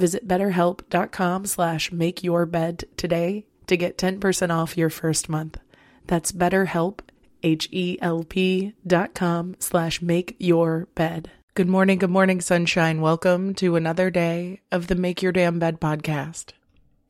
Visit betterhelp.com slash make your bed today to get 10% off your first month. That's betterhelp, H-E-L-P dot com slash make your bed. Good morning, good morning, sunshine. Welcome to another day of the Make Your Damn Bed podcast.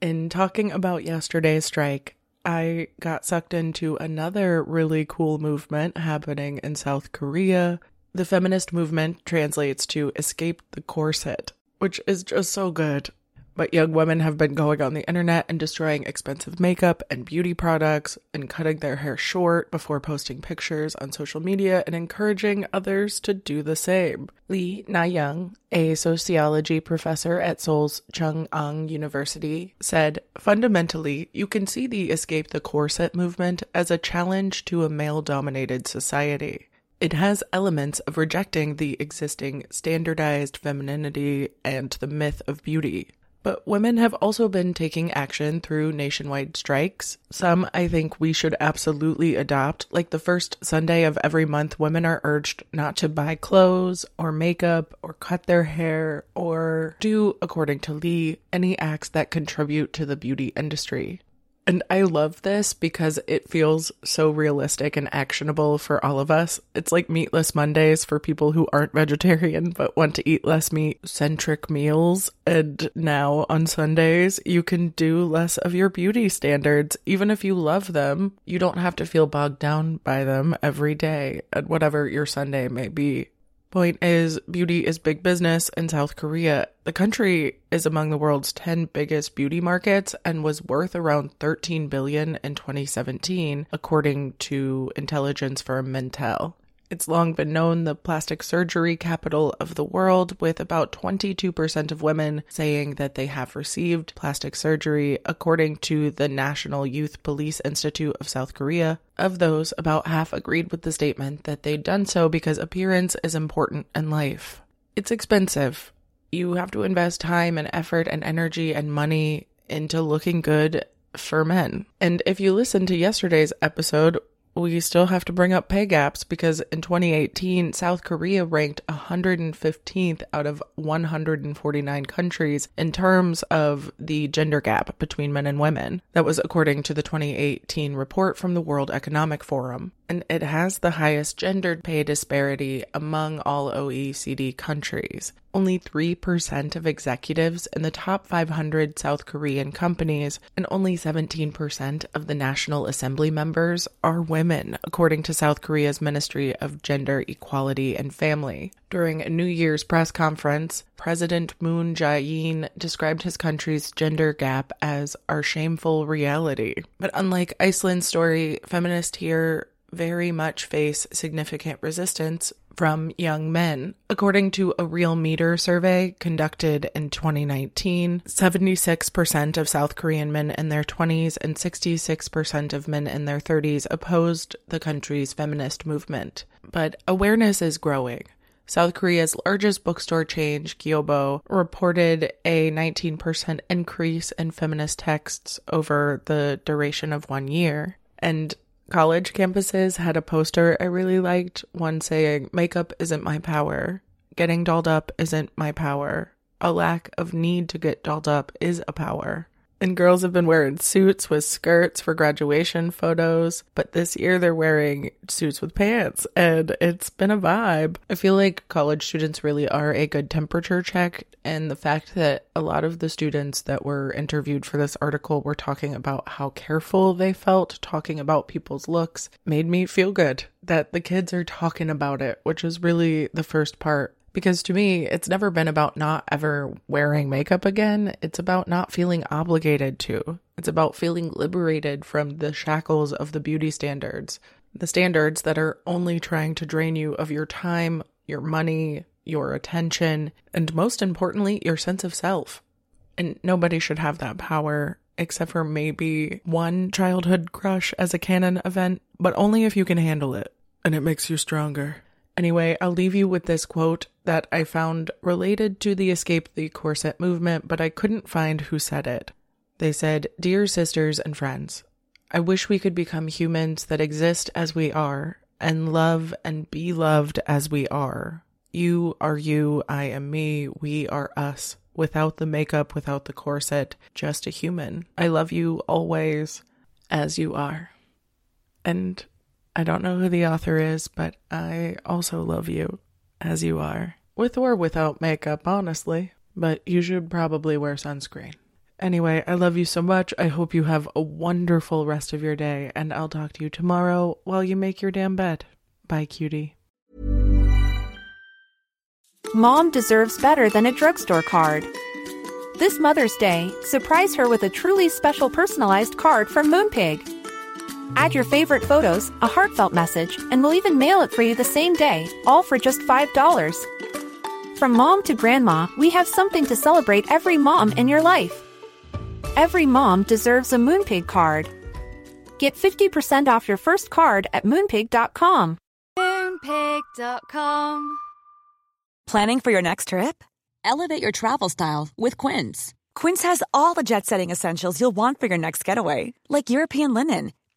In talking about yesterday's strike, I got sucked into another really cool movement happening in South Korea. The feminist movement translates to escape the corset which is just so good. But young women have been going on the internet and destroying expensive makeup and beauty products and cutting their hair short before posting pictures on social media and encouraging others to do the same. Lee Na-young, a sociology professor at Seoul's Chung-Ang University, said, Fundamentally, you can see the escape the corset movement as a challenge to a male dominated society. It has elements of rejecting the existing standardized femininity and the myth of beauty. But women have also been taking action through nationwide strikes. Some I think we should absolutely adopt. Like the first Sunday of every month, women are urged not to buy clothes or makeup or cut their hair or do, according to Lee, any acts that contribute to the beauty industry. And I love this because it feels so realistic and actionable for all of us. It's like meatless Mondays for people who aren't vegetarian but want to eat less meat centric meals. And now on Sundays, you can do less of your beauty standards. Even if you love them, you don't have to feel bogged down by them every day at whatever your Sunday may be. Point is, beauty is big business in South Korea. The country is among the world's 10 biggest beauty markets and was worth around 13 billion in 2017, according to intelligence firm Mintel. It's long been known the plastic surgery capital of the world, with about 22% of women saying that they have received plastic surgery, according to the National Youth Policy Institute of South Korea. Of those, about half agreed with the statement that they'd done so because appearance is important in life. It's expensive. You have to invest time and effort and energy and money into looking good for men. And if you listen to yesterday's episode, we still have to bring up pay gaps because in 2018, South Korea ranked 115th out of 149 countries in terms of the gender gap between men and women. That was according to the 2018 report from the World Economic Forum. And it has the highest gendered pay disparity among all OECD countries. Only 3% of executives in the top 500 South Korean companies and only 17% of the National Assembly members are women, according to South Korea's Ministry of Gender Equality and Family. During a New Year's press conference, President Moon Jae-in described his country's gender gap as our shameful reality. But unlike Iceland's story, feminists here very much face significant resistance from young men. According to a Real Meter survey conducted in 2019, 76% of South Korean men in their 20s and 66% of men in their 30s opposed the country's feminist movement. But awareness is growing. South Korea's largest bookstore chain, Kyobo, reported a 19% increase in feminist texts over the duration of one year. And college campuses had a poster I really liked, one saying, Makeup isn't my power. Getting dolled up isn't my power. A lack of need to get dolled up is a power. And girls have been wearing suits with skirts for graduation photos, but this year they're wearing suits with pants, and it's been a vibe. I feel like college students really are a good temperature check, and the fact that a lot of the students that were interviewed for this article were talking about how careful they felt talking about people's looks made me feel good that the kids are talking about it, which is really the first part because to me, it's never been about not ever wearing makeup again. It's about not feeling obligated to. It's about feeling liberated from the shackles of the beauty standards, the standards that are only trying to drain you of your time, your money, your attention, and most importantly, your sense of self. And nobody should have that power except for maybe one childhood crush as a canon event, but only if you can handle it and it makes you stronger. Anyway, I'll leave you with this quote that I found related to the Escape the Corset movement, but I couldn't find who said it. They said, Dear sisters and friends, I wish we could become humans that exist as we are and love and be loved as we are. You are you, I am me, we are us. Without the makeup, without the corset, just a human. I love you always as you are. And I don't know who the author is, but I also love you as you are. With or without makeup, honestly. But you should probably wear sunscreen. Anyway, I love you so much. I hope you have a wonderful rest of your day, and I'll talk to you tomorrow while you make your damn bed. Bye, cutie. Mom deserves better than a drugstore card. This Mother's Day, surprise her with a truly special personalized card from Moonpig. Add your favorite photos, a heartfelt message, and we'll even mail it for you the same day, all for just $5. From mom to grandma, we have something to celebrate every mom in your life. Every mom deserves a Moonpig card. Get 50% off your first card at moonpig.com. Moonpig.com. Planning for your next trip? Elevate your travel style with Quince. Quince has all the jet setting essentials you'll want for your next getaway, like European linen